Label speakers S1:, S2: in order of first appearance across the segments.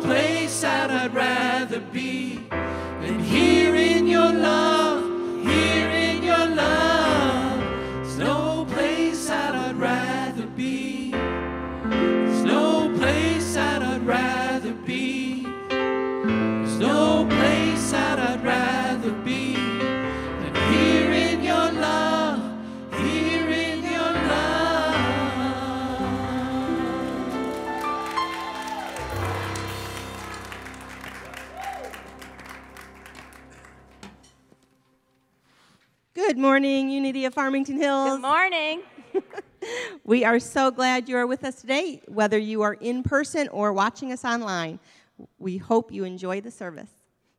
S1: place that I'd rather be than here in your love.
S2: morning, Unity of Farmington Hills.
S3: Good morning.
S2: we are so glad you are with us today, whether you are in person or watching us online. We hope you enjoy the service.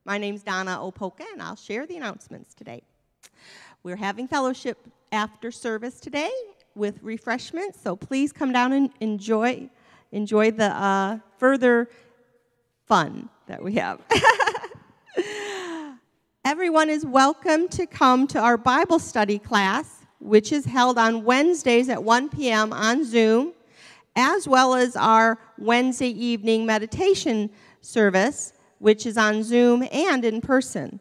S2: My name is Donna Opoka, and I'll share the announcements today. We're having fellowship after service today with refreshments, so please come down and enjoy enjoy the uh, further fun that we have. Everyone is welcome to come to our Bible study class, which is held on Wednesdays at 1 p.m. on Zoom, as well as our Wednesday evening meditation service, which is on Zoom and in person.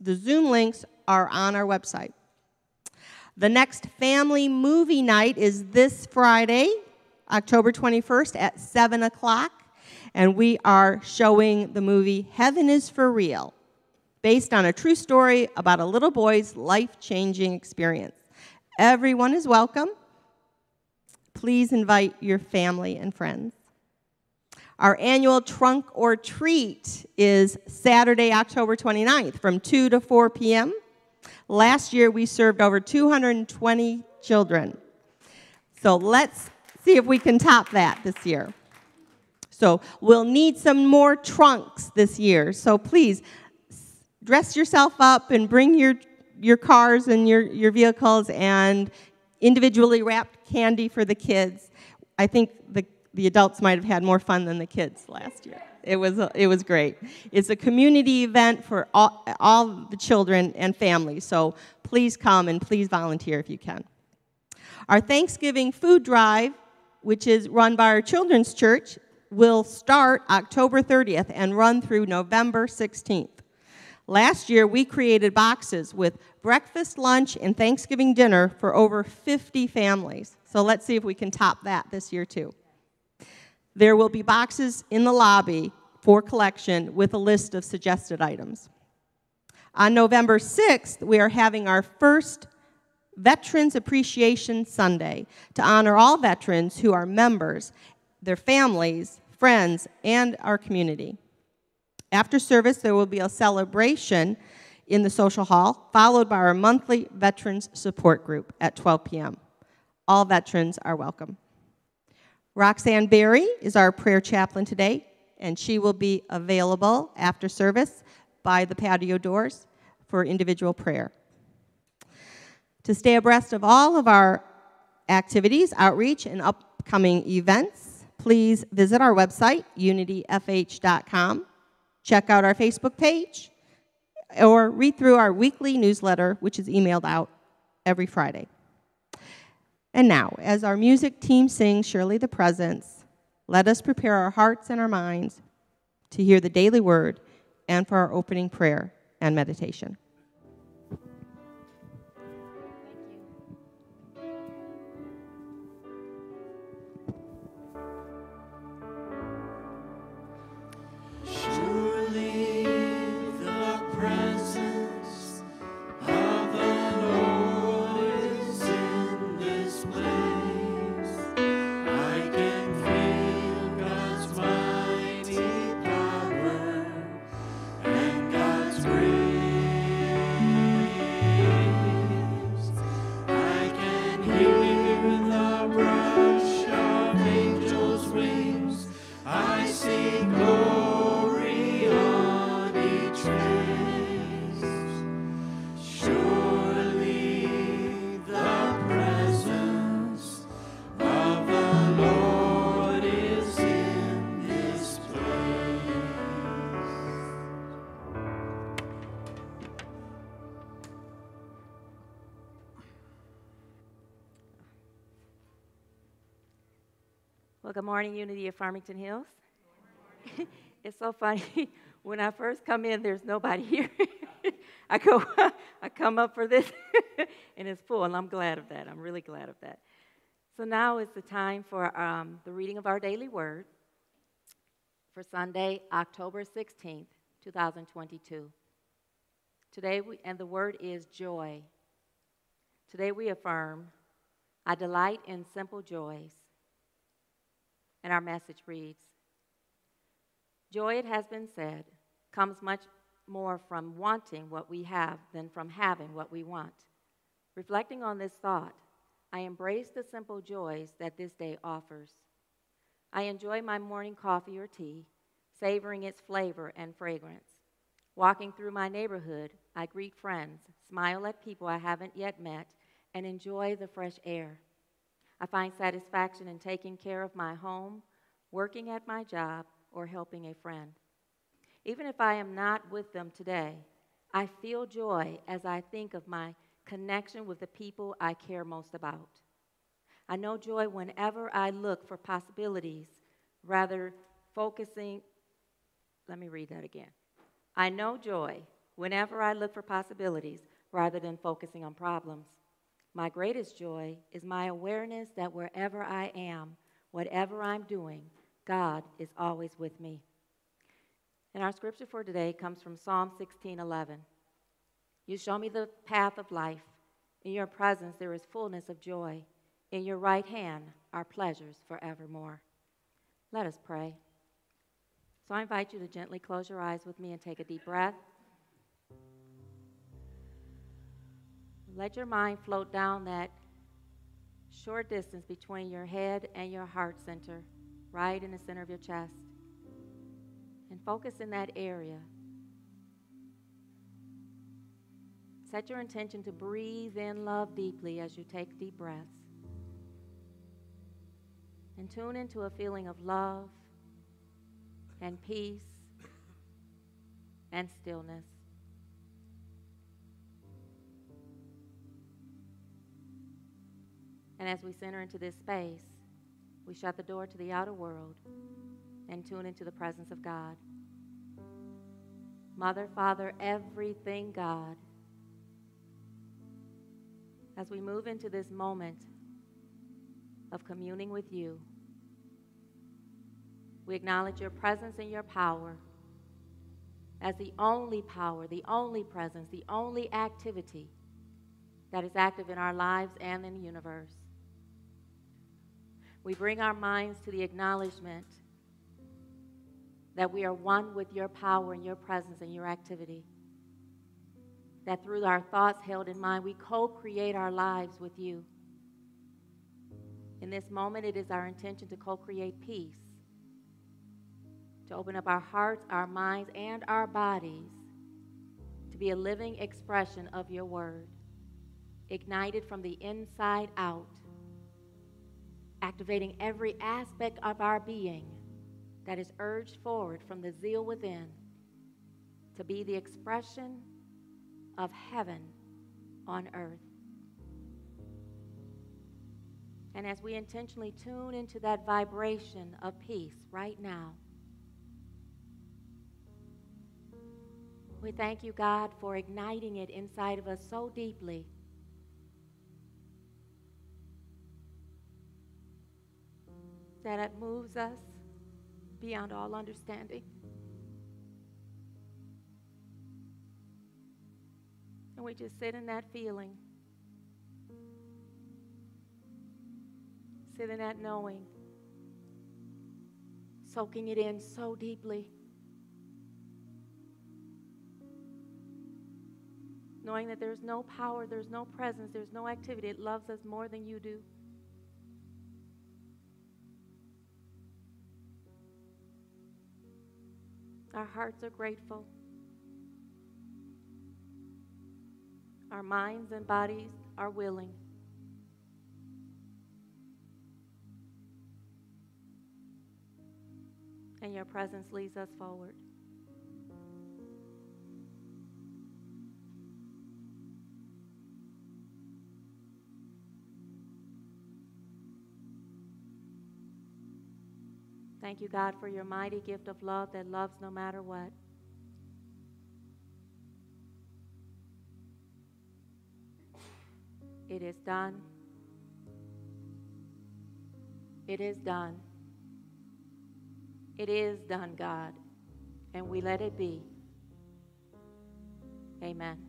S2: The Zoom links are on our website. The next family movie night is this Friday, October 21st at 7 o'clock, and we are showing the movie Heaven is for Real based on a true story about a little boy's life changing experience. Everyone is welcome. Please invite your family and friends. Our annual trunk or treat is Saturday, October 29th from 2 to 4 p.m. Last year, we served over 220 children. So let's see if we can top that this year. So we'll need some more trunks this year. So please dress yourself up and bring your, your cars and your, your vehicles and individually wrapped candy for the kids. I think the the adults might have had more fun than the kids last year. It was, it was great. It's a community event for all, all the children and families, so please come and please volunteer if you can. Our Thanksgiving food drive, which is run by our children's church, will start October 30th and run through November 16th. Last year, we created boxes with breakfast, lunch, and Thanksgiving dinner for over 50 families. So let's see if we can top that this year, too. There will be boxes in the lobby for collection with a list of suggested items. On November 6th, we are having our first Veterans Appreciation Sunday to honor all veterans who are members, their families, friends, and our community. After service, there will be a celebration in the social hall, followed by our monthly Veterans Support Group at 12 p.m. All veterans are welcome. Roxanne Berry is our prayer chaplain today, and she will be available after service by the patio doors for individual prayer. To stay abreast of all of our activities, outreach, and upcoming events, please visit our website, unityfh.com. Check out our Facebook page, or read through our weekly newsletter, which is emailed out every Friday. And now, as our music team sings Surely the Presence, let us prepare our hearts and our minds to hear the daily word and for our opening prayer and meditation.
S3: Good morning, Unity of Farmington Hills. it's so funny. when I first come in, there's nobody here. I go, I come up for this, and it's full, and I'm glad of that. I'm really glad of that. So now is the time for um, the reading of our daily word for Sunday, October 16th, 2022. Today, we, and the word is joy. Today we affirm, I delight in simple joys. And our message reads Joy, it has been said, comes much more from wanting what we have than from having what we want. Reflecting on this thought, I embrace the simple joys that this day offers. I enjoy my morning coffee or tea, savoring its flavor and fragrance. Walking through my neighborhood, I greet friends, smile at people I haven't yet met, and enjoy the fresh air. I find satisfaction in taking care of my home, working at my job, or helping a friend. Even if I am not with them today, I feel joy as I think of my connection with the people I care most about. I know joy whenever I look for possibilities rather focusing. Let me read that again. I know joy whenever I look for possibilities rather than focusing on problems. My greatest joy is my awareness that wherever I am, whatever I'm doing, God is always with me. And our scripture for today comes from Psalm 16:11. You show me the path of life. In your presence there is fullness of joy. In your right hand are pleasures forevermore. Let us pray. So I invite you to gently close your eyes with me and take a deep breath. Let your mind float down that short distance between your head and your heart center, right in the center of your chest. And focus in that area. Set your intention to breathe in love deeply as you take deep breaths. And tune into a feeling of love and peace and stillness. And as we center into this space, we shut the door to the outer world and tune into the presence of God. Mother, Father, everything God. As we move into this moment of communing with you, we acknowledge your presence and your power as the only power, the only presence, the only activity that is active in our lives and in the universe. We bring our minds to the acknowledgement that we are one with your power and your presence and your activity. That through our thoughts held in mind, we co create our lives with you. In this moment, it is our intention to co create peace, to open up our hearts, our minds, and our bodies to be a living expression of your word, ignited from the inside out activating every aspect of our being that is urged forward from the zeal within to be the expression of heaven on earth. And as we intentionally tune into that vibration of peace right now, we thank you, God, for igniting it inside of us so deeply that it moves us beyond all understanding. And we just sit in that feeling, sit in that knowing, soaking it in so deeply. Knowing that there's no power, there's no presence, there's no activity. It loves us more than you do. Our hearts are grateful. Our minds and bodies are willing. And your presence leads us forward. Thank you, God, for your mighty gift of love that loves no matter what. It is done. It is done. It is done, God. And we let it be. Amen.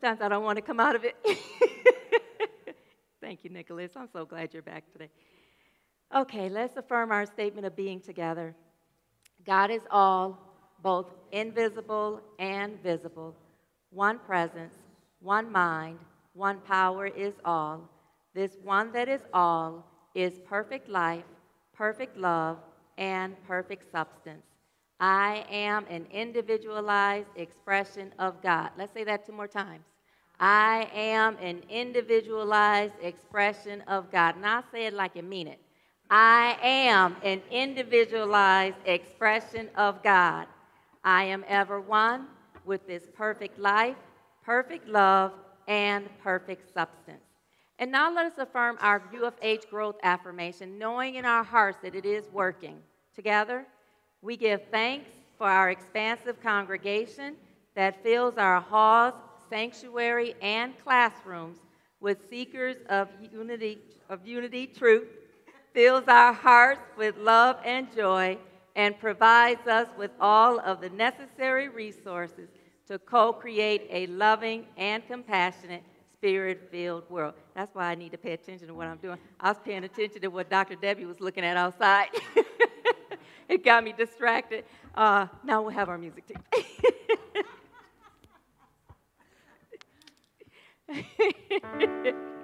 S3: Sometimes I don't want to come out of it. Thank you, Nicholas. I'm so glad you're back today. Okay, let's affirm our statement of being together. God is all, both invisible and visible. One presence, one mind, one power is all. This one that is all is perfect life, perfect love, and perfect substance. I am an individualized expression of God. Let's say that two more times. I am an individualized expression of God. Now say it like you mean it. I am an individualized expression of God. I am ever one with this perfect life, perfect love, and perfect substance. And now let us affirm our UFH growth affirmation, knowing in our hearts that it is working. Together, we give thanks for our expansive congregation that fills our halls, sanctuary, and classrooms with seekers of unity, of unity truth, fills our hearts with love and joy, and provides us with all of the necessary resources to co create a loving and compassionate spirit filled world. That's why I need to pay attention to what I'm doing. I was paying attention to what Dr. Debbie was looking at outside. it got me distracted. Uh, now we'll have our music team.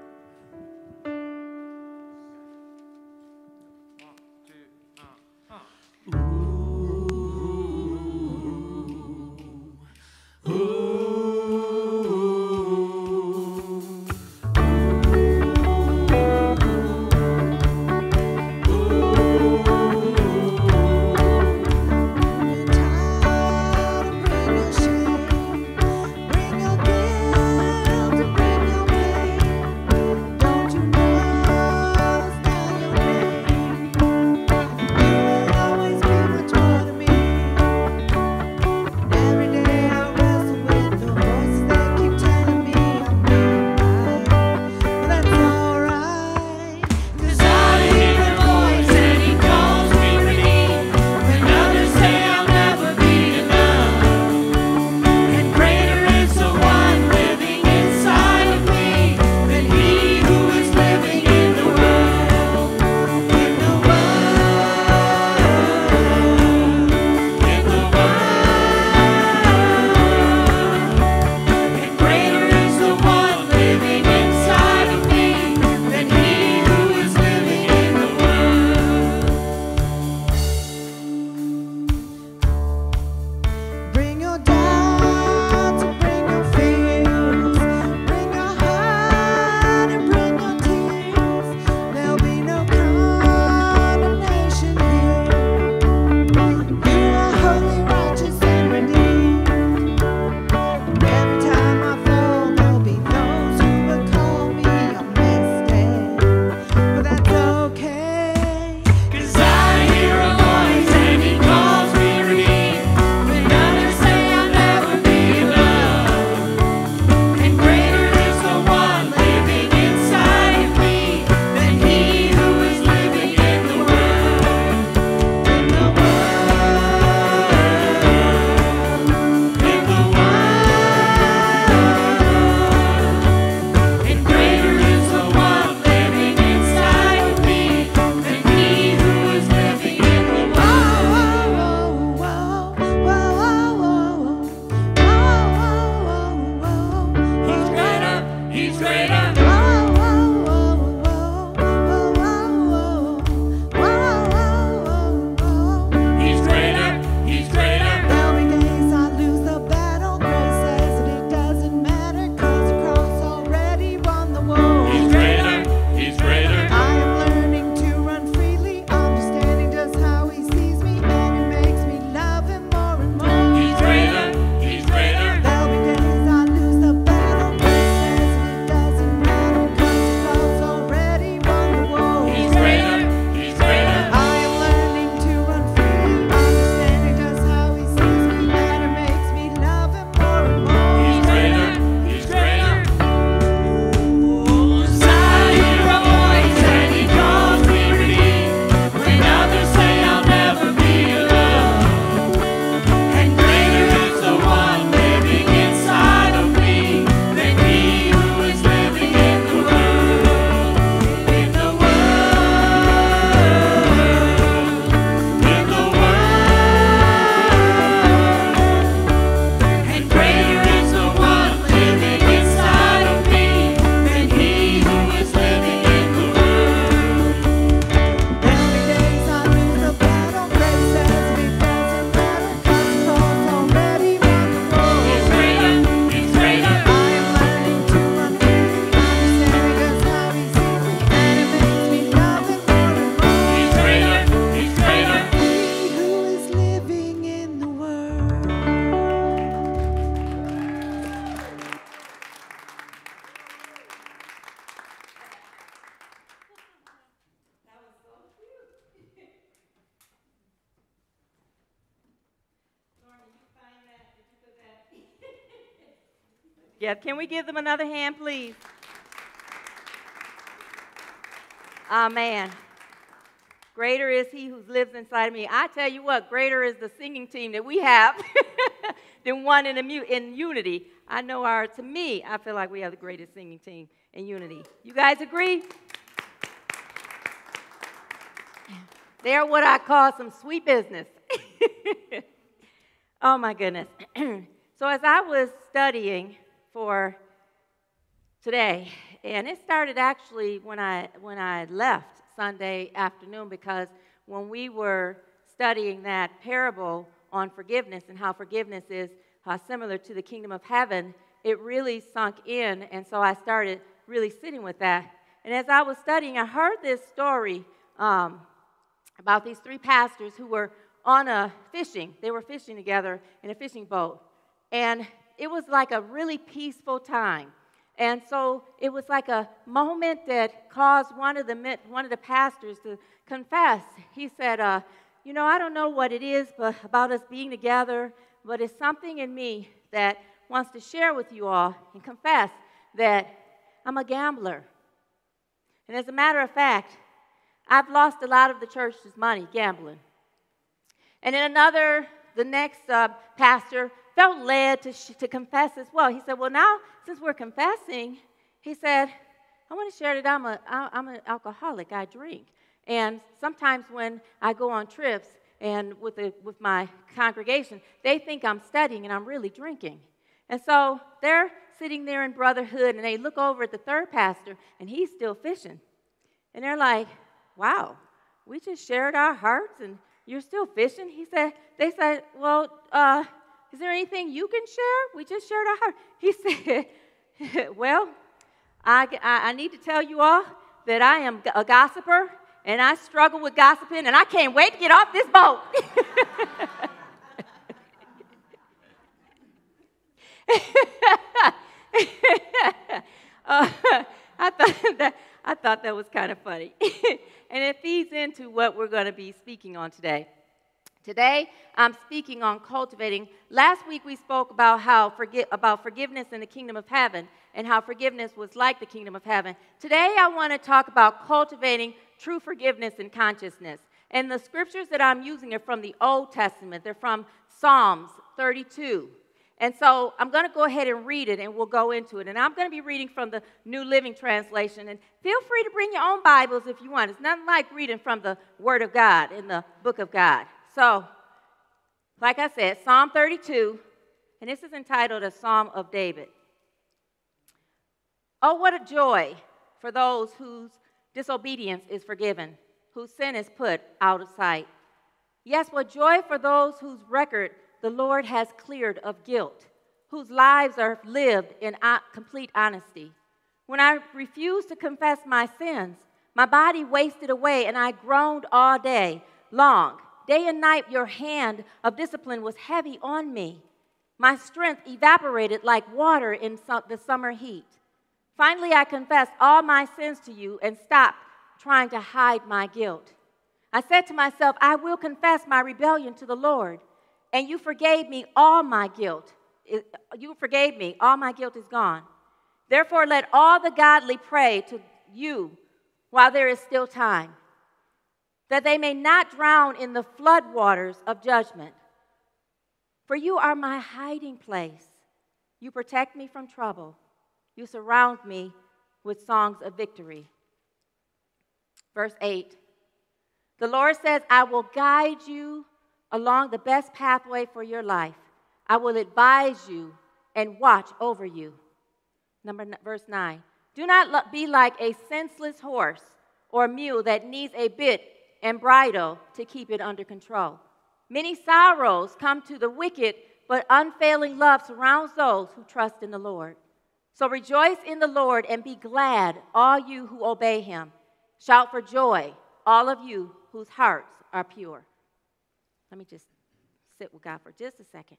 S3: we give them another hand, please? Amen. Greater is he who lives inside of me. I tell you what, greater is the singing team that we have than one in, mu- in unity. I know our, to me, I feel like we have the greatest singing team in unity. You guys agree? They're what I call some sweet business. oh my goodness. so, as I was studying for today, and it started actually when I, when I left Sunday afternoon because when we were studying that parable on forgiveness and how forgiveness is uh, similar to the kingdom of heaven, it really sunk in. And so I started really sitting with that. And as I was studying, I heard this story um, about these three pastors who were on a fishing. They were fishing together in a fishing boat. And it was like a really peaceful time. And so it was like a moment that caused one of the, one of the pastors to confess. He said, uh, You know, I don't know what it is but about us being together, but it's something in me that wants to share with you all and confess that I'm a gambler. And as a matter of fact, I've lost a lot of the church's money gambling. And then another, the next uh, pastor felt led to, sh- to confess as well. He said, Well, now, since we're confessing, he said, I want to share that I'm, a, I'm an alcoholic. I drink. And sometimes when I go on trips and with, with my congregation, they think I'm studying and I'm really drinking. And so they're sitting there in brotherhood and they look over at the third pastor and he's still fishing. And they're like, wow, we just shared our hearts and you're still fishing? He said, they said, well, uh, is there anything you can share? We just shared our heart. He said, well, I, I, need to tell you all that I am a gossiper and I struggle with gossiping and I can't wait to get off this boat. uh, I thought that I thought that was kind of funny. and it feeds into what we're going to be speaking on today. Today, I'm speaking on cultivating. Last week, we spoke about how forgi- about forgiveness in the kingdom of heaven and how forgiveness was like the kingdom of heaven. Today, I want to talk about cultivating true forgiveness and consciousness. And the scriptures that I'm using are from the Old Testament. They're from Psalms 32, and so I'm going to go ahead and read it and we'll go into it. And I'm going to be reading from the New Living Translation. And feel free to bring your own Bibles if you want. It's nothing like reading from the Word of God in the book of God. So, like I said, Psalm 32, and this is entitled A Psalm of David. Oh, what a joy for those whose disobedience is forgiven, whose sin is put out of sight. Yes, what joy for those whose record the Lord has cleared of guilt, whose lives are lived in complete honesty. When I refused to confess my sins, my body wasted away and I groaned all day long. Day and night, your hand of discipline was heavy on me. My strength evaporated like water in the summer heat. Finally, I confessed all my sins to you and stopped trying to hide my guilt. I said to myself, I will confess my rebellion to the Lord and you forgave me all my guilt. You forgave me, all my guilt is gone. Therefore, let all the godly pray to you while there is still time, that they may not drown in the floodwaters of judgment. For you are my hiding place. You protect me from trouble. You surround me with songs of victory. Verse 8 The Lord says, I will guide you along the best pathway for your life. I will advise you and watch over you. Number verse 9. Do not be like a senseless horse or mule that needs a bit and bridle to keep it under control. Many sorrows come to the wicked, but unfailing love surrounds those who trust in the Lord. So rejoice in the Lord and be glad, all you who obey him. Shout for joy, all of you whose hearts are pure. Let me just sit with God for just a second.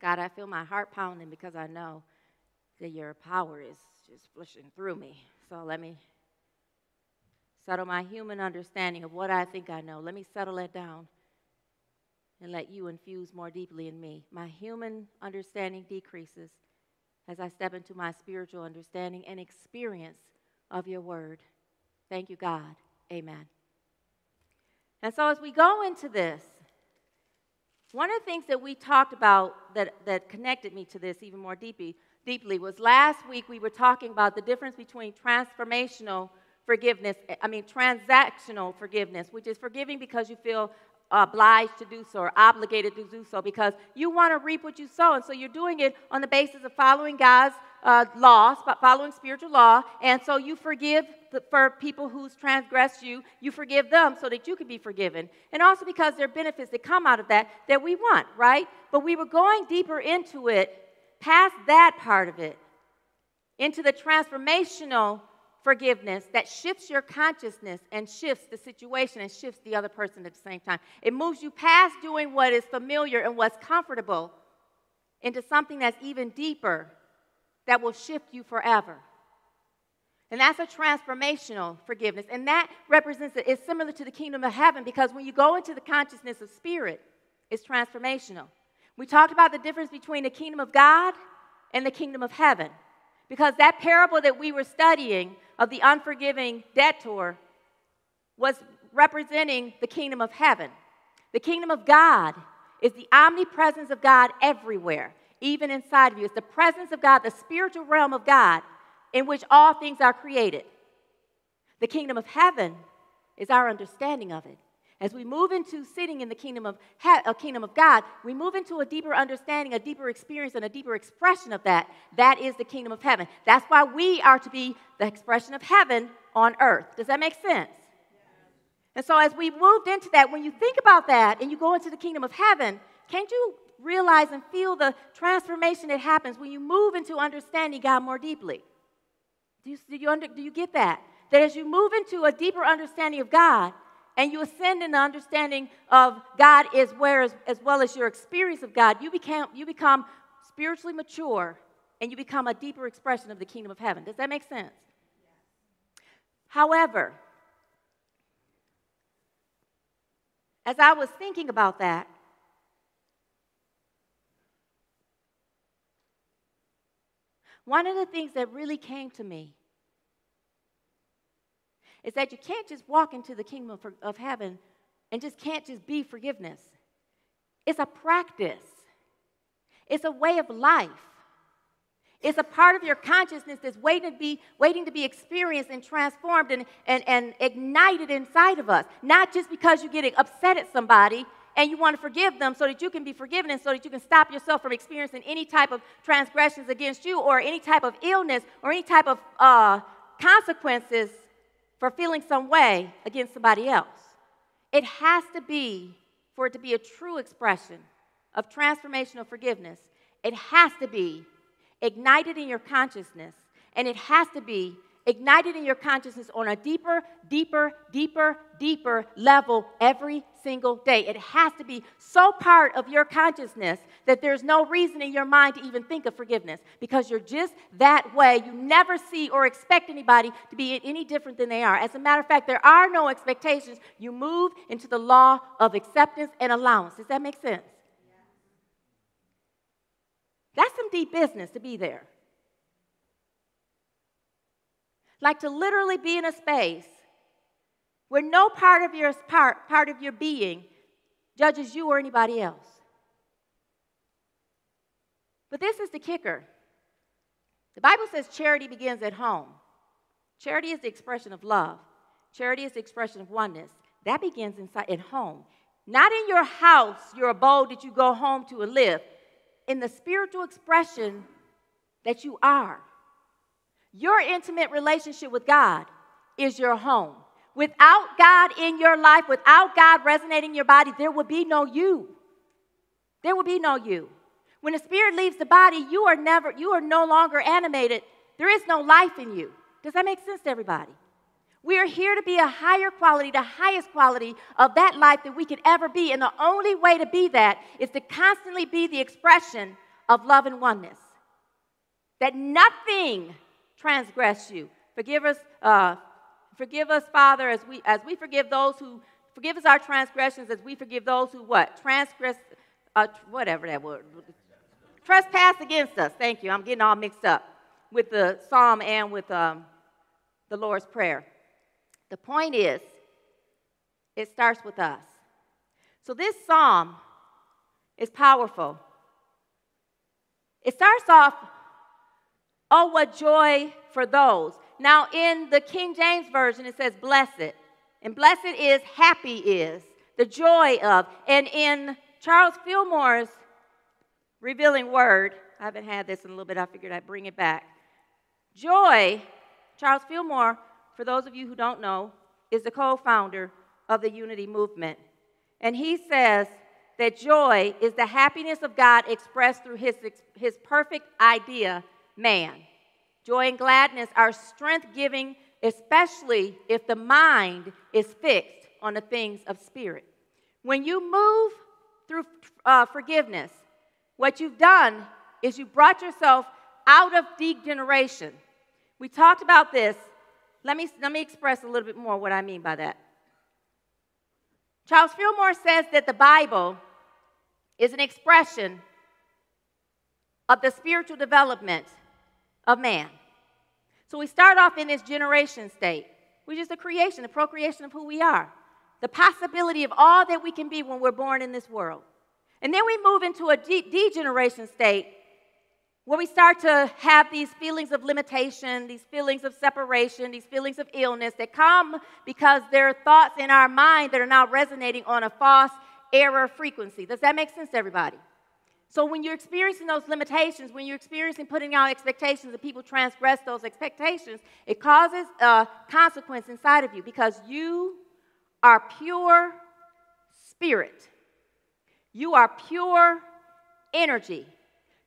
S3: God, I feel my heart pounding because I know that your power is just flushing through me. So let me settle my human understanding of what I think I know. Let me settle it down and let you infuse more deeply in me. My human understanding decreases as I step into my spiritual understanding and experience of your word. Thank you, God. Amen. And so, as we go into this, one of the things that we talked about that, that connected me to this even more deeply, deeply was last week we were talking about the difference between transformational forgiveness, I mean, transactional forgiveness, which is forgiving because you feel obliged to do so or obligated to do so because you want to reap what you sow. And so you're doing it on the basis of following God's uh, laws, following spiritual law. And so you forgive the, for people who's transgressed you, you forgive them so that you can be forgiven. And also because there are benefits that come out of that that we want, right? But we were going deeper into it, past that part of it, into the transformational forgiveness that shifts your consciousness and shifts the situation and shifts the other person at the same time. It moves you past doing what is familiar and what's comfortable into something that's even deeper that will shift you forever. And that's a transformational forgiveness. And that represents. It's similar to the kingdom of heaven because when you go into the consciousness of spirit, it's transformational. We talked about the difference between the kingdom of God and the kingdom of heaven. Because that parable that we were studying of the unforgiving debtor was representing the kingdom of heaven. The kingdom of God is the omnipresence of God everywhere, even inside of you. It's the presence of God, the spiritual realm of God in which all things are created. The kingdom of heaven is our understanding of it. As we move into sitting in the kingdom of, he- uh, kingdom of God, we move into a deeper understanding, a deeper experience, and a deeper expression of that. That is the kingdom of heaven. That's why we are to be the expression of heaven on earth. Does that make sense? And so, as we moved into that, when you think about that and you go into the kingdom of heaven, can't you realize and feel the transformation that happens when you move into understanding God more deeply? Do you, do you, under, do you get that? That as you move into a deeper understanding of God, and you ascend in the understanding of God is where, as, as well as your experience of God, you become, you become spiritually mature and you become a deeper expression of the kingdom of heaven. Does that make sense? However, as I was thinking about that, one of the things that really came to me is that you can't just walk into the kingdom of, of heaven and just can't just be forgiveness. It's a practice, it's a way of life. It's a part of your consciousness that's waiting to be, waiting to be experienced and transformed and, and, and ignited inside of us. Not just because you get upset at somebody and you want to forgive them so that you can be forgiven and so that you can stop yourself from experiencing any type of transgressions against you or any type of illness or any type of uh, consequences for feeling some way against somebody else. It has to be, for it to be a true expression of transformational forgiveness, it has to be ignited in your consciousness, and it has to be ignited in your consciousness on a deeper, deeper, deeper, deeper level every single day. It has to be so part of your consciousness that there's no reason in your mind to even think of forgiveness because you're just that way. You never see or expect anybody to be any different than they are. As a matter of fact, there are no expectations. You move into the law of acceptance and allowance. Does that make sense? That's some deep business to be there. Like to literally be in a space where no part of your part, part of your being judges you or anybody else. But this is the kicker. The Bible says charity begins at home. Charity is the expression of love. Charity is the expression of oneness. That begins inside at home. Not in your house, your abode that you go home to and live, in the spiritual expression that you are. Your intimate relationship with God is your home. Without God in your life, without God resonating in your body, there will be no you. There will be no you. When the spirit leaves the body, you are never, you are no longer animated. There is no life in you. Does that make sense to everybody? We are here to be a higher quality, the highest quality of that life that we could ever be. And the only way to be that is to constantly be the expression of love and oneness. That nothing transgress you. Forgive us, uh, forgive us, Father, as we as we forgive those who forgive us our transgressions as we forgive those who what? Transgress, uh, whatever that word. Trespass against us. Thank you. I'm getting all mixed up with the psalm and with um, the Lord's Prayer. The point is, it starts with us. So this psalm is powerful. It starts off, oh, what joy for those. Now, in the King James Version, it says blessed. And blessed is happy is, the joy of. And in Charles Fillmore's revealing word, I haven't had this in a little bit, I figured I'd bring it back. Joy, Charles Fillmore, for those of you who don't know, is the co founder of the Unity Movement. And he says that joy is the happiness of God expressed through his, his perfect idea, man. Joy and gladness are strength giving, especially if the mind is fixed on the things of spirit. When you move through uh, forgiveness, what you've done is you brought yourself out of degeneration. We talked about this. Let me, let me express a little bit more what I mean by that. Charles Fillmore says that the Bible is an expression of the spiritual development of man. So we start off in this generation state, which is the creation, the procreation of who we are, the possibility of all that we can be when we're born in this world. And then we move into a de- degeneration state where we start to have these feelings of limitation, these feelings of separation, these feelings of illness that come because there are thoughts in our mind that are now resonating on a false error frequency. Does that make sense everybody? So when you're experiencing those limitations, when you're experiencing putting out expectations and people transgress those expectations, it causes a consequence inside of you because you are pure spirit. You are pure energy.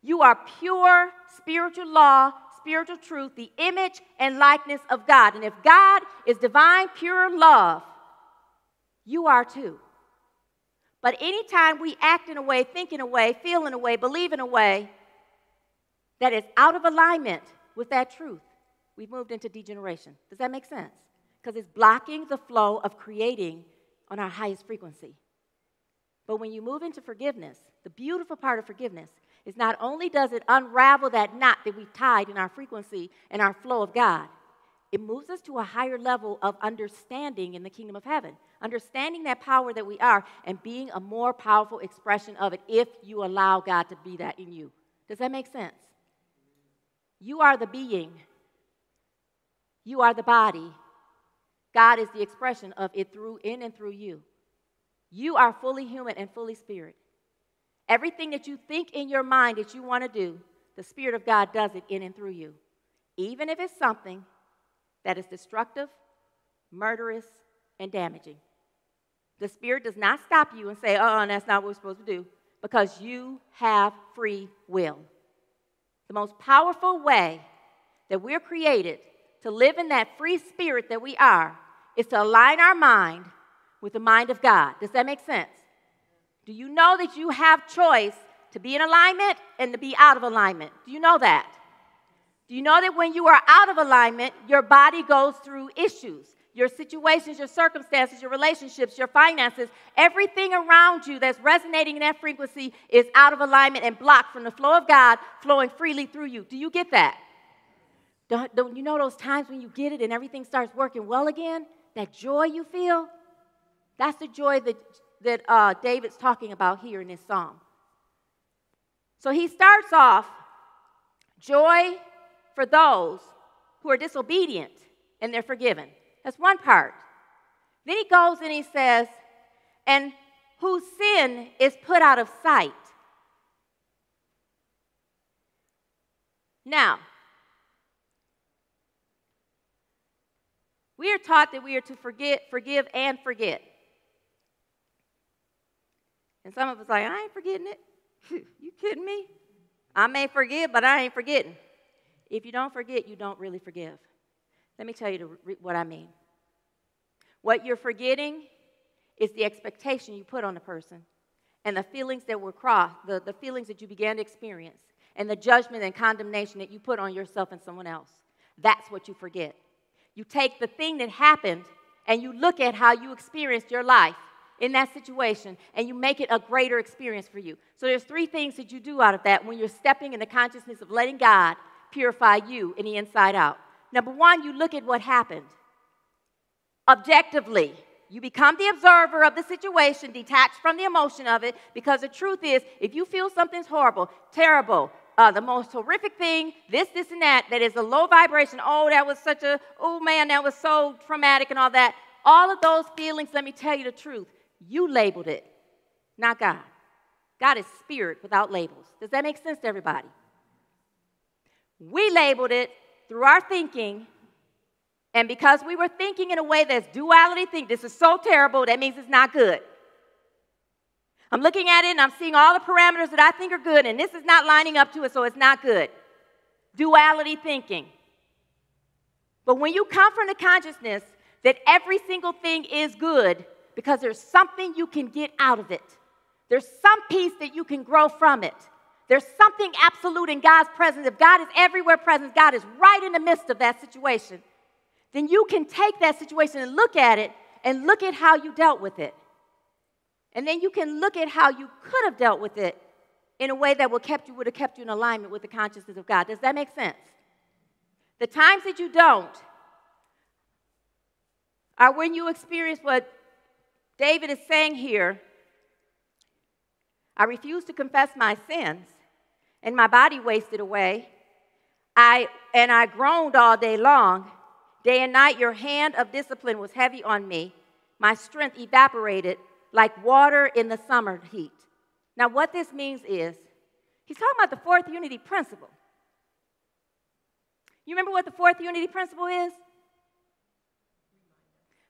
S3: You are pure spiritual law, spiritual truth, the image and likeness of God. And if God is divine, pure love, you are too. But anytime we act in a way, think in a way, feel in a way, believe in a way that is out of alignment with that truth, we've moved into degeneration. Does that make sense? Because it's blocking the flow of creating on our highest frequency. But when you move into forgiveness, the beautiful part of forgiveness is not only does it unravel that knot that we've tied in our frequency and our flow of God, it moves us to a higher level of understanding in the kingdom of heaven, understanding that power that we are and being a more powerful expression of it if you allow God to be that in you. Does that make sense? You are the being, you are the body. God is the expression of it through in and through you. You are fully human and fully spirit. Everything that you think in your mind that you want to do, the Spirit of God does it in and through you. Even if it's something that is destructive, murderous, and damaging. The Spirit does not stop you and say, oh, that's not what we're supposed to do, because you have free will. The most powerful way that we're created to live in that free spirit that we are is to align our mind with the mind of God. Does that make sense? Do you know that you have choice to be in alignment and to be out of alignment? Do you know that? Do you know that when you are out of alignment, your body goes through issues? Your situations, your circumstances, your relationships, your finances, everything around you that's resonating in that frequency is out of alignment and blocked from the flow of God flowing freely through you. Do you get that? Don't, don't you know those times when you get it and everything starts working well again? That joy you feel? That's the joy that that uh, David's talking about here in this psalm. So he starts off joy for those who are disobedient and they're forgiven. That's one part. Then he goes and he says, and whose sin is put out of sight. Now, we are taught that we are to forget, forgive, and forget. And some of us like, I ain't forgetting it. you kidding me? I may forgive, but I ain't forgetting. If you don't forget, you don't really forgive. Let me tell you what I mean. What you're forgetting is the expectation you put on a person and the feelings that were crossed, the, the feelings that you began to experience, and the judgment and condemnation that you put on yourself and someone else. That's what you forget. You take the thing that happened and you look at how you experienced your life in that situation and you make it a greater experience for you. So there's three things that you do out of that when you're stepping in the consciousness of letting God purify you in the inside out. Number 1, you look at what happened. Objectively, you become the observer of the situation, detached from the emotion of it, because the truth is, if you feel something's horrible, terrible, uh, the most horrific thing, this, this, and that, that is a low vibration, oh, that was such a, oh man, that was so traumatic and all that, all of those feelings, let me tell you the truth, you labeled it, not God. God is spirit without labels. Does that make sense to everybody? We labeled it through our thinking, and because we were thinking in a way that's duality think, this is so terrible, that means it's not good. I'm looking at it and I'm seeing all the parameters that I think are good, and this is not lining up to it, so it's not good. Duality thinking. But when you come from the consciousness that every single thing is good because there's something you can get out of it, there's some piece that you can grow from it. There's something absolute in God's presence. If God is everywhere present, God is right in the midst of that situation. Then you can take that situation and look at it and look at how you dealt with it. And then you can look at how you could have dealt with it in a way that would, kept you, would have kept you in alignment with the consciousness of God. Does that make sense? The times that you don't are when you experience what David is saying here I refuse to confess my sins, and my body wasted away. I, and I groaned all day long. Day and night, your hand of discipline was heavy on me. My strength evaporated like water in the summer heat. Now, what this means is, he's talking about the fourth unity principle. You remember what the fourth unity principle is?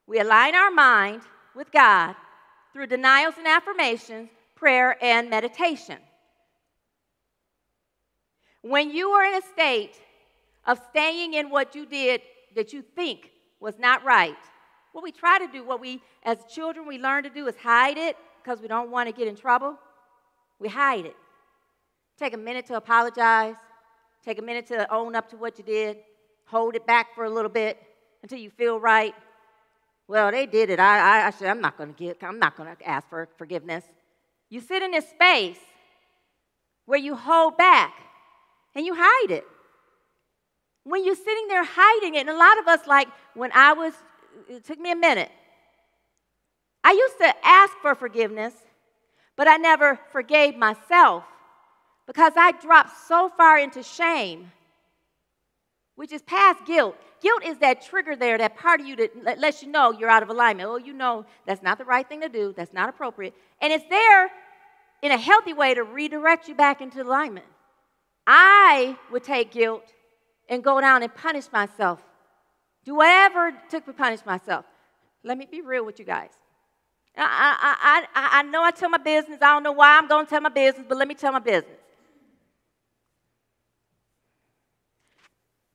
S3: We align our mind with God through denials and affirmations, prayer, and meditation. When you are in a state of staying in what you did that you think was not right, what we try to do, what we, as children, we learn to do is hide it because we don't want to get in trouble. We hide it. Take a minute to apologize. Take a minute to own up to what you did. Hold it back for a little bit until you feel right. Well, they did it. I, I, I said, I'm not going to get. I'm not going to ask for forgiveness. You sit in this space where you hold back and you hide it. When you're sitting there hiding it, and a lot of us, like when I was it took me a minute. I used to ask for forgiveness, but I never forgave myself because I dropped so far into shame, which is past guilt. Guilt is that trigger there, that part of you that lets you know you're out of alignment. Oh, you know that's not the right thing to do, that's not appropriate. And it's there in a healthy way to redirect you back into alignment. I would take guilt and go down and punish myself do whatever it took to punish myself. Let me be real with you guys. I, I, I, I know I tell my business. I don't know why I'm going to tell my business, but let me tell my business.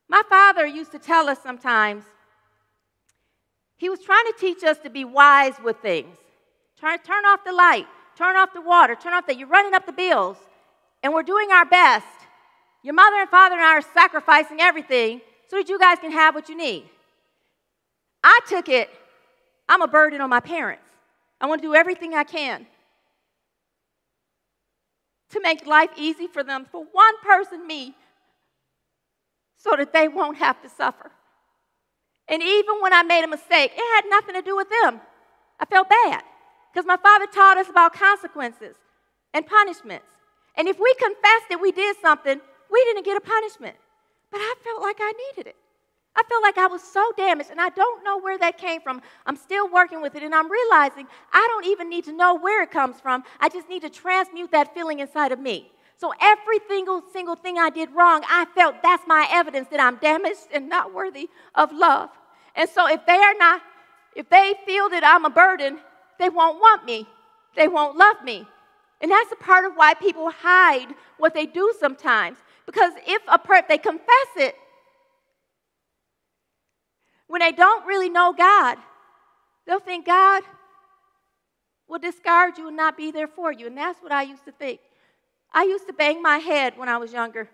S3: My father used to tell us sometimes, he was trying to teach us to be wise with things. Turn, turn off the light, turn off the water, turn off the, you're running up the bills, and we're doing our best. Your mother and father and I are sacrificing everything so that you guys can have what you need. I took it, I'm a burden on my parents. I want to do everything I can to make life easy for them, for one person, me, so that they won't have to suffer. And even when I made a mistake, it had nothing to do with them. I felt bad because my father taught us about consequences and punishments. And if we confessed that we did something, we didn't get a punishment. But I felt like I needed it. I felt like I was so damaged, and I don't know where that came from. I'm still working with it, and I'm realizing I don't even need to know where it comes from. I just need to transmute that feeling inside of me. So every single single thing I did wrong, I felt that's my evidence that I'm damaged and not worthy of love. And so if they are not, if they feel that I'm a burden, they won't want me. They won't love me. And that's a part of why people hide what they do sometimes. Because if a per- they confess it, when they don't really know God, they'll think God will discard you and not be there for you. And that's what I used to think. I used to bang my head when I was younger.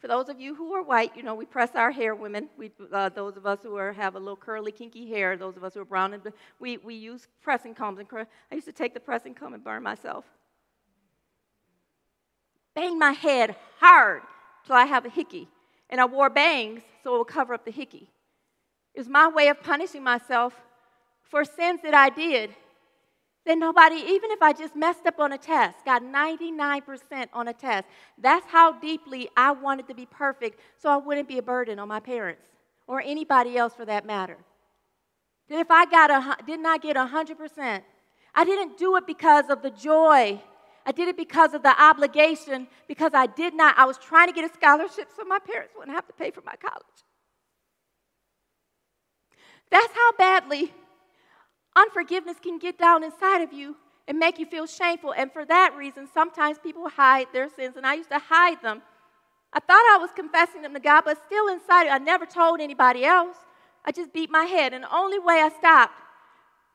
S3: For those of you who are white, you know, we press our hair, women. We, uh, those of us who are, have a little curly, kinky hair, those of us who are brown, and we, we use pressing combs. And cur- I used to take the pressing comb and burn myself. Bang my head hard till I have a hickey. And I wore bangs so it would cover up the hickey. It was my way of punishing myself for sins that I did then nobody, even if I just messed up on a test, got 99% on a test, that's how deeply I wanted to be perfect so I wouldn't be a burden on my parents or anybody else for that matter. That if I got a, did not get 100%, I didn't do it because of the joy. I did it because of the obligation, because I did not, I was trying to get a scholarship so my parents wouldn't have to pay for my college. That's how badly Unforgiveness can get down inside of you and make you feel shameful. And for that reason, sometimes people hide their sins, and I used to hide them. I thought I was confessing them to God, but still inside, I never told anybody else. I just beat my head. And the only way I stopped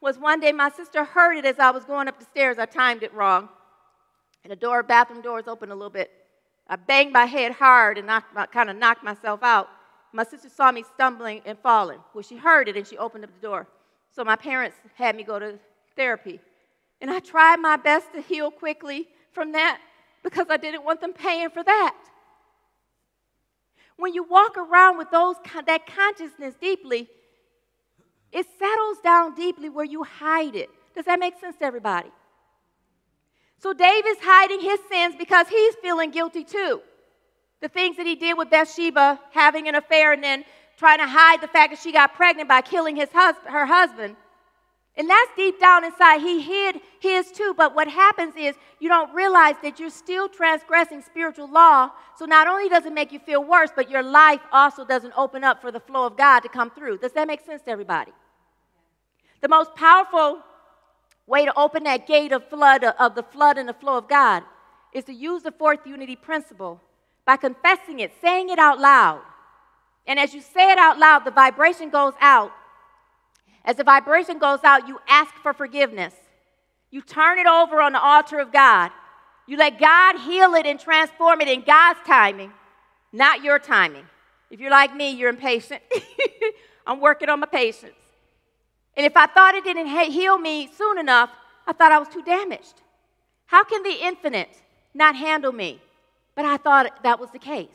S3: was one day my sister heard it as I was going up the stairs. I timed it wrong. And the door, bathroom doors opened a little bit. I banged my head hard and kind of knocked myself out. My sister saw me stumbling and falling. Well, she heard it and she opened up the door. So my parents had me go to therapy. And I tried my best to heal quickly from that because I didn't want them paying for that. When you walk around with those, that consciousness deeply, it settles down deeply where you hide it. Does that make sense to everybody? So David's hiding his sins because he's feeling guilty too. The things that he did with Bathsheba, having an affair, and then trying to hide the fact that she got pregnant by killing his hus- her husband. And that's deep down inside. He hid his too. But what happens is you don't realize that you're still transgressing spiritual law. So not only does it make you feel worse, but your life also doesn't open up for the flow of God to come through. Does that make sense to everybody? The most powerful way to open that gate of flood of the flood and the flow of God is to use the fourth unity principle by confessing it, saying it out loud. And as you say it out loud, the vibration goes out. As the vibration goes out, you ask for forgiveness. You turn it over on the altar of God. You let God heal it and transform it in God's timing, not your timing. If you're like me, you're impatient. I'm working on my patience. And if I thought it didn't heal me soon enough, I thought I was too damaged. How can the infinite not handle me? But I thought that was the case.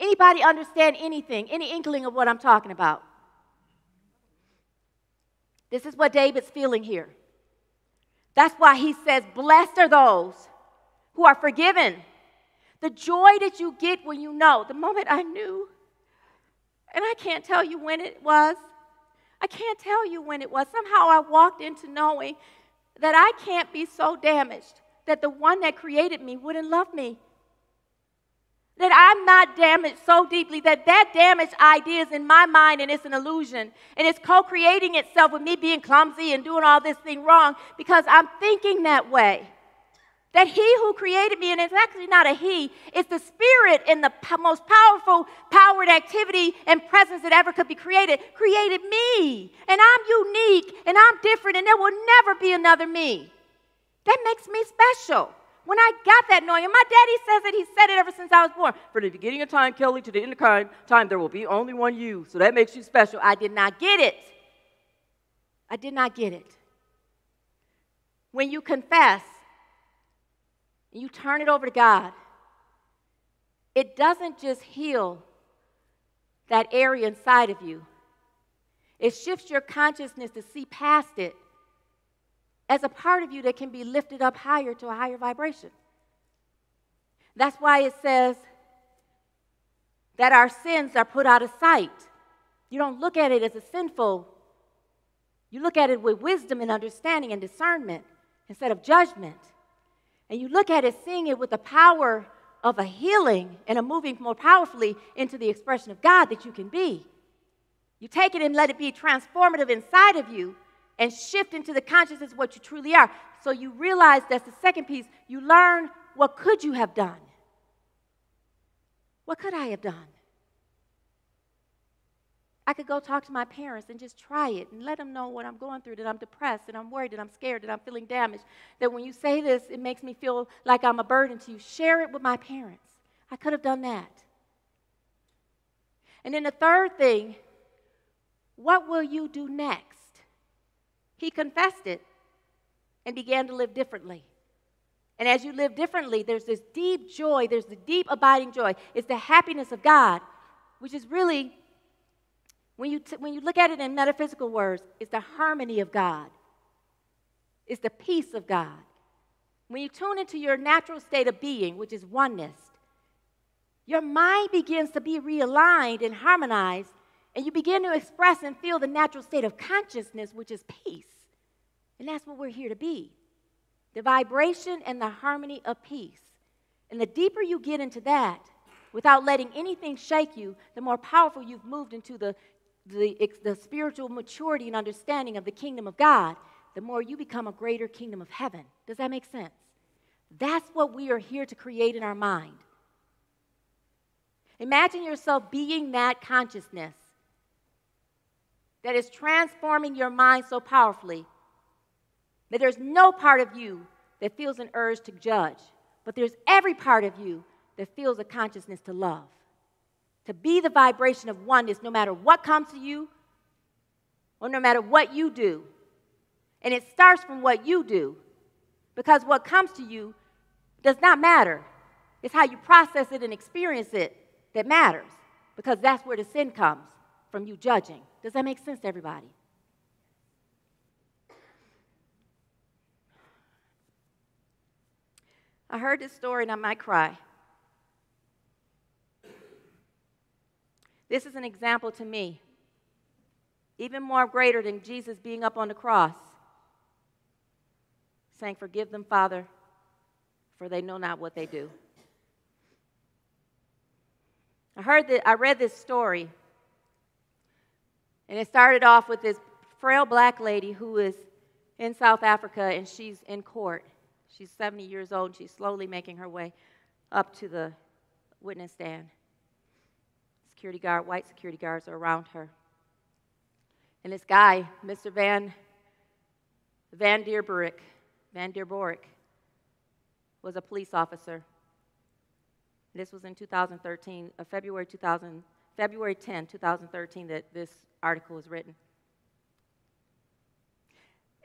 S3: Anybody understand anything, any inkling of what I'm talking about? This is what David's feeling here. That's why he says, Blessed are those who are forgiven. The joy that you get when you know. The moment I knew, and I can't tell you when it was, I can't tell you when it was. Somehow I walked into knowing that I can't be so damaged that the one that created me wouldn't love me that I'm not damaged so deeply that that damaged idea is in my mind and it's an illusion. And it's co creating itself with me being clumsy and doing all this thing wrong because I'm thinking that way. That he who created me, and it's actually not a he, it's the spirit in the most powerful, powered activity and presence that ever could be created, created me. And I'm unique and I'm different, and there will never be another me. That makes me special. When I got that knowing, and my daddy says it, he said it ever since I was born. From the beginning of time, Kelly, to the end of time, there will be only one you. So that makes you special. I did not get it. I did not get it. When you confess you turn it over to God, it doesn't just heal that area inside of you, it shifts your consciousness to see past it as a part of you that can be lifted up higher to a higher vibration. That's why it says that our sins are put out of sight. You don't look at it as a sinful, you look at it with wisdom and understanding and discernment instead of judgment. And you look at it seeing it with the power of a healing and a moving more powerfully into the expression of God that you can be. You take it and let it be transformative inside of you and shift into the consciousness of what you truly are. So you realize that's the second piece. You learn what could you have done? What could I have done? I could go talk to my parents and just try it and let them know what I'm going through, that I'm depressed, that I'm worried, that I'm scared, that I'm feeling damaged. That when you say this, it makes me feel like I'm a burden to you. Share it with my parents. I could have done that. And then the third thing, what will you do next? He confessed it and began to live differently. And as you live differently, there's this deep joy, there's the deep abiding joy. It's the happiness of God, which is really, when you, t- when you look at it in metaphysical words, it's the harmony of God, it's the peace of God. When you tune into your natural state of being, which is oneness, your mind begins to be realigned and harmonized, and you begin to express and feel the natural state of consciousness, which is peace. And that's what we're here to be the vibration and the harmony of peace. And the deeper you get into that, without letting anything shake you, the more powerful you've moved into the, the, the spiritual maturity and understanding of the kingdom of God, the more you become a greater kingdom of heaven. Does that make sense? That's what we are here to create in our mind. Imagine yourself being that consciousness that is transforming your mind so powerfully that there's no part of you that feels an urge to judge, but there's every part of you that feels a consciousness to love. To be the vibration of oneness no matter what comes to you or no matter what you do. And it starts from what you do because what comes to you does not matter. It's how you process it and experience it that matters because that's where the sin comes from you judging. Does that make sense to everybody? I heard this story and I might cry. This is an example to me, even more greater than Jesus being up on the cross, saying, Forgive them, Father, for they know not what they do. I heard that I read this story, and it started off with this frail black lady who is in South Africa and she's in court. She's 70 years old and she's slowly making her way up to the witness stand. Security guard, white security guards are around her. And this guy, Mr. Van Van Deerburg, Van Deerbork, was a police officer. This was in 2013, uh, February 2000, February 10, 2013, that this article was written.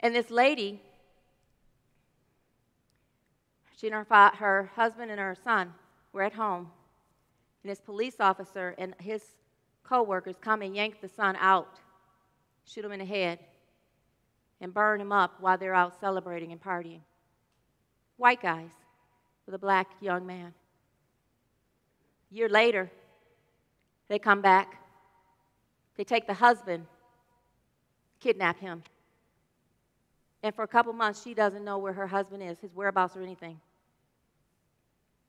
S3: And this lady she and her, her husband and her son were at home, and this police officer and his co workers come and yank the son out, shoot him in the head, and burn him up while they're out celebrating and partying. White guys with a black young man. A year later, they come back. They take the husband, kidnap him. And for a couple months, she doesn't know where her husband is, his whereabouts, or anything.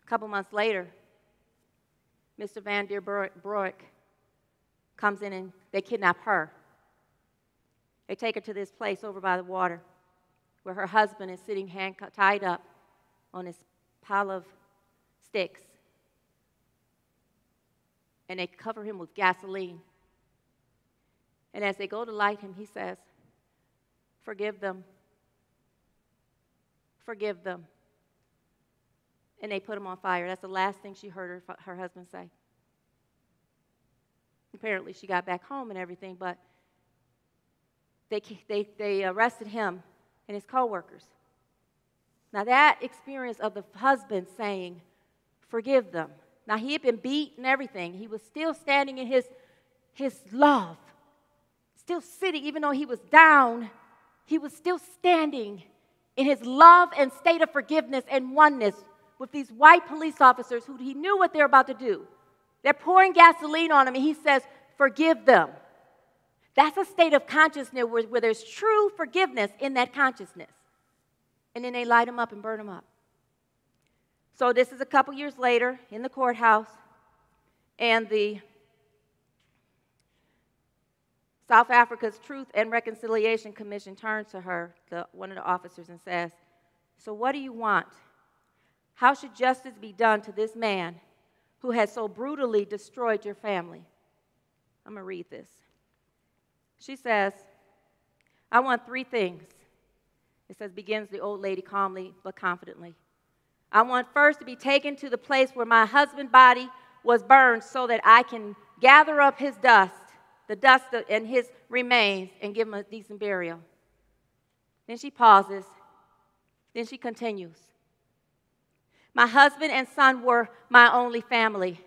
S3: A couple months later, Mr. Van Der Broek comes in and they kidnap her. They take her to this place over by the water where her husband is sitting hand tied up on this pile of sticks. And they cover him with gasoline. And as they go to light him, he says, Forgive them. Forgive them and they put him on fire. That's the last thing she heard her, her husband say. Apparently, she got back home and everything, but they, they, they arrested him and his coworkers. Now, that experience of the husband saying, Forgive them. Now, he had been beat and everything. He was still standing in his, his love, still sitting, even though he was down, he was still standing in his love and state of forgiveness and oneness with these white police officers who he knew what they're about to do. They're pouring gasoline on him, and he says, Forgive them. That's a state of consciousness where, where there's true forgiveness in that consciousness. And then they light him up and burn him up. So, this is a couple years later in the courthouse, and the South Africa's Truth and Reconciliation Commission turns to her, the, one of the officers, and says, So, what do you want? How should justice be done to this man who has so brutally destroyed your family? I'm going to read this. She says, I want three things. It says, begins the old lady calmly but confidently. I want first to be taken to the place where my husband's body was burned so that I can gather up his dust, the dust and his remains, and give him a decent burial. Then she pauses. Then she continues. My husband and son were my only family.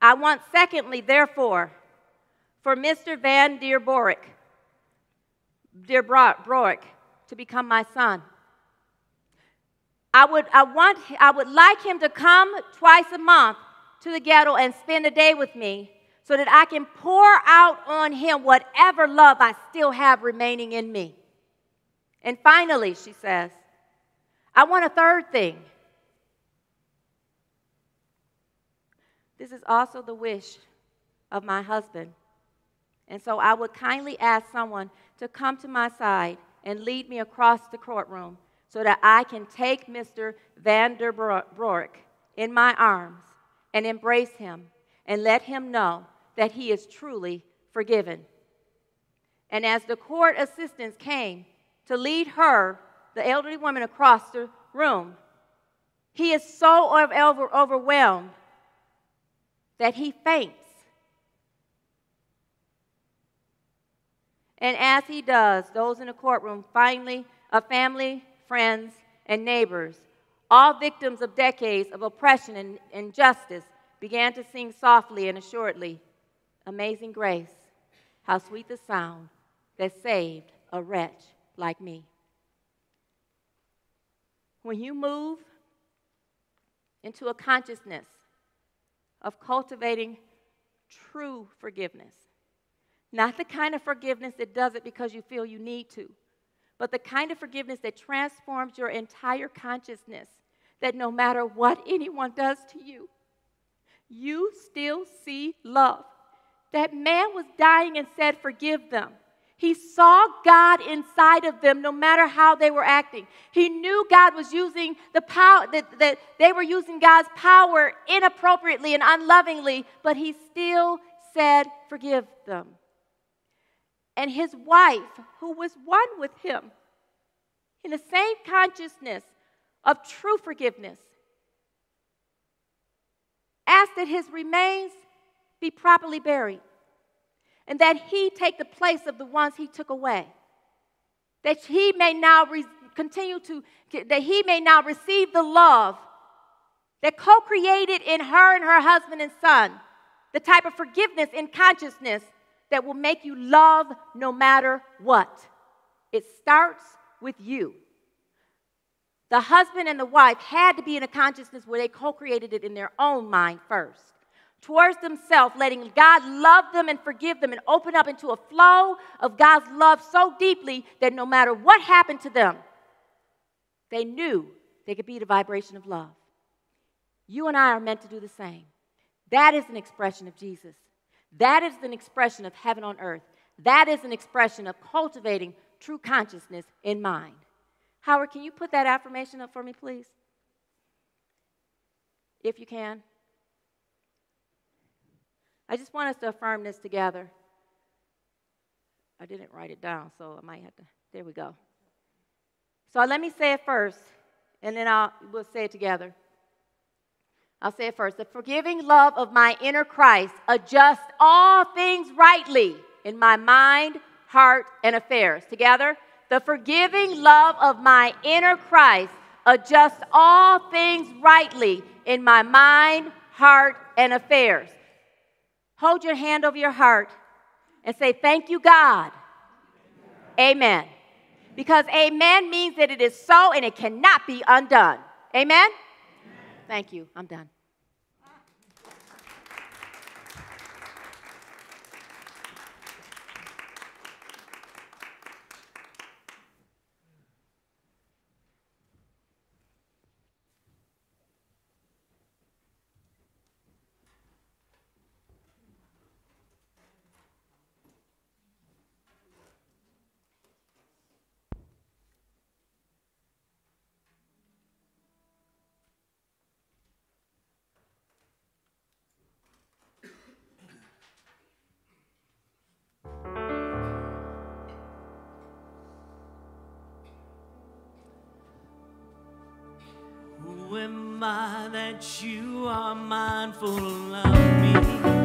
S3: I want, secondly, therefore, for Mr. Van der Borick, Broek, to become my son. I would, I, want, I would like him to come twice a month to the ghetto and spend a day with me so that I can pour out on him whatever love I still have remaining in me. And finally, she says, I want a third thing. This is also the wish of my husband. And so I would kindly ask someone to come to my side and lead me across the courtroom so that I can take Mr. Van der Broek in my arms and embrace him and let him know that he is truly forgiven. And as the court assistants came to lead her, the elderly woman, across the room, he is so over- overwhelmed that he faints. And as he does, those in the courtroom finally, a family, friends, and neighbors, all victims of decades of oppression and injustice, began to sing softly and assuredly, Amazing grace, how sweet the sound that saved a wretch like me. When you move into a consciousness of cultivating true forgiveness, not the kind of forgiveness that does it because you feel you need to, but the kind of forgiveness that transforms your entire consciousness that no matter what anyone does to you, you still see love. That man was dying and said, Forgive them. He saw God inside of them no matter how they were acting. He knew God was using the power, that, that they were using God's power inappropriately and unlovingly, but he still said, Forgive them. And his wife, who was one with him, in the same consciousness of true forgiveness, asked that his remains be properly buried and that he take the place of the ones he took away. That he may now re- continue to, that he may now receive the love that co created in her and her husband and son, the type of forgiveness and consciousness that will make you love no matter what. It starts with you. The husband and the wife had to be in a consciousness where they co created it in their own mind first towards themselves, letting God love them and forgive them and open up into a flow of God's love so deeply that no matter what happened to them, they knew they could be the vibration of love. You and I are meant to do the same. That is an expression of Jesus. That is an expression of heaven on earth. That is an expression of cultivating true consciousness in mind. Howard, can you put that affirmation up for me, please? If you can. I just want us to affirm this together. I didn't write it down, so I might have to. There we go. So let me say it first, and then I'll, we'll say it together. I'll say it first. The forgiving love of my inner Christ adjusts all things rightly in my mind, heart, and affairs. Together, the forgiving love of my inner Christ adjusts all things rightly in my mind, heart, and affairs. Hold your hand over your heart and say, Thank you, God. Amen. Because amen means that it is so and it cannot be undone. Amen? amen. Thank you. I'm done.
S1: Am I that you are mindful of me?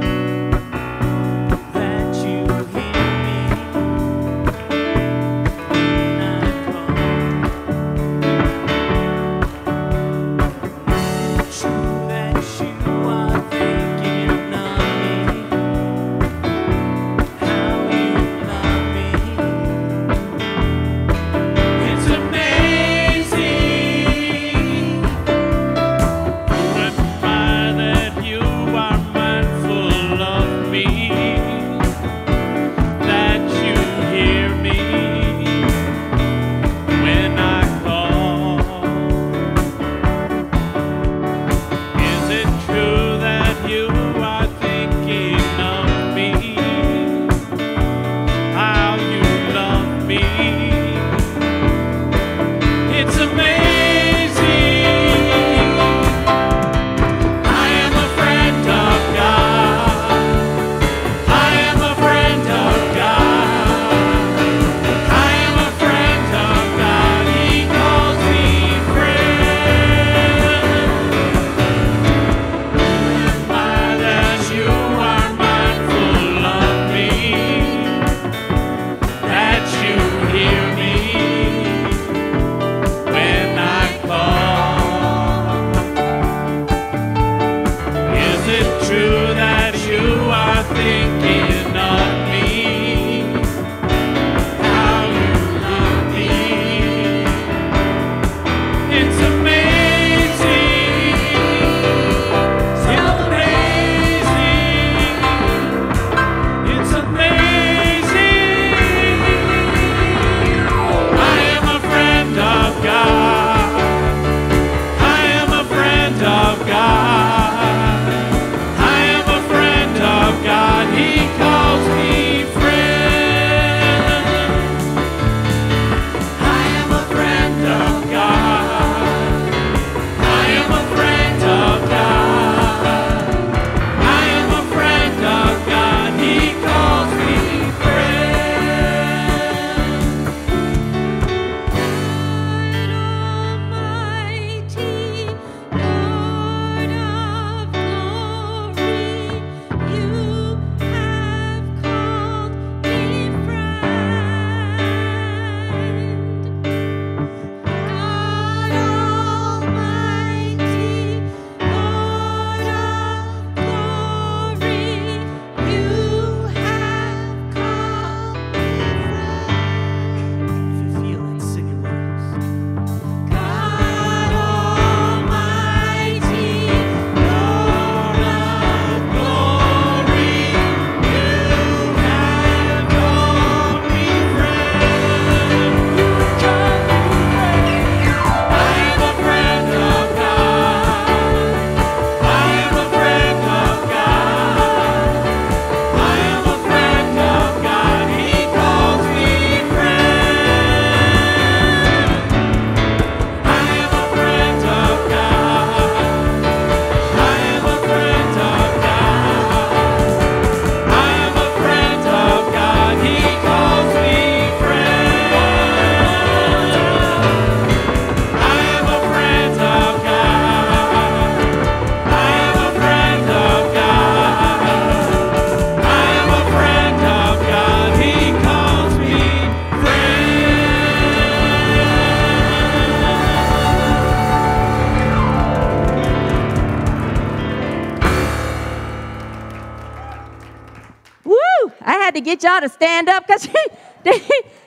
S3: Get y'all to stand up because they,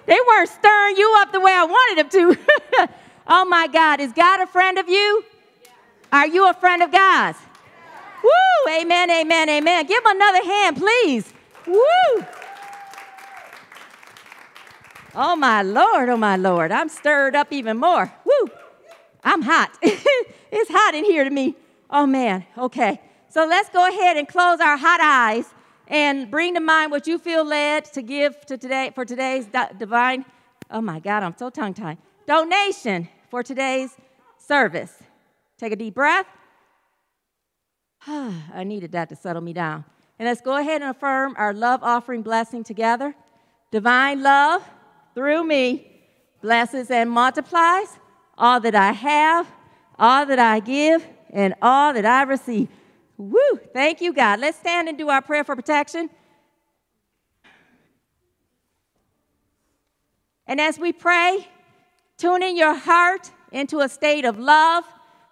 S3: they weren't stirring you up the way I wanted them to. oh my God, is God a friend of you? Are you a friend of God's? Woo! Amen, amen, amen. Give him another hand, please. Woo! Oh my Lord, oh my Lord. I'm stirred up even more. Woo! I'm hot. it's hot in here to me. Oh man, okay. So let's go ahead and close our hot eyes and bring to mind what you feel led to give to today for today's divine. Oh my God, I'm so tongue tied. Donation for today's service. Take a deep breath. I needed that to settle me down. And let's go ahead and affirm our love offering blessing together. Divine love through me blesses and multiplies all that I have, all that I give, and all that I receive. Woo! Thank you, God. Let's stand and do our prayer for protection. And as we pray, tune in your heart into a state of love.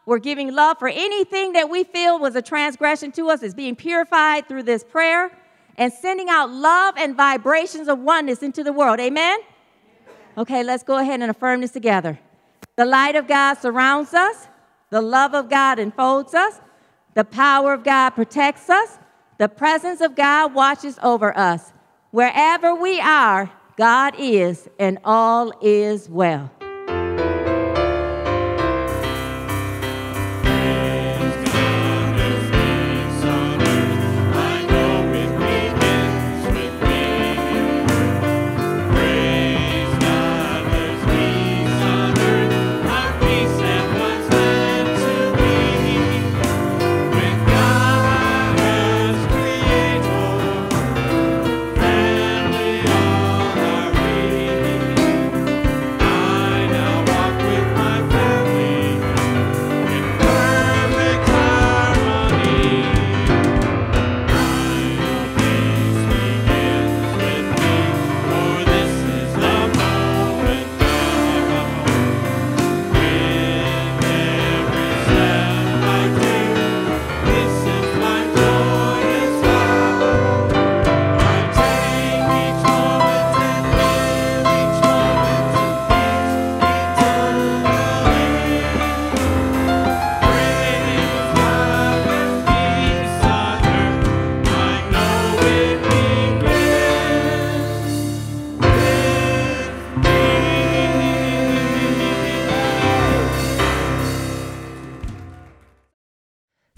S3: We're giving love for anything that we feel was a transgression to us is being purified through this prayer and sending out love and vibrations of oneness into the world. Amen? Okay, let's go ahead and affirm this together. The light of God surrounds us, the love of God enfolds us, the power of God protects us. The presence of God watches over us. Wherever we are, God is, and all is well.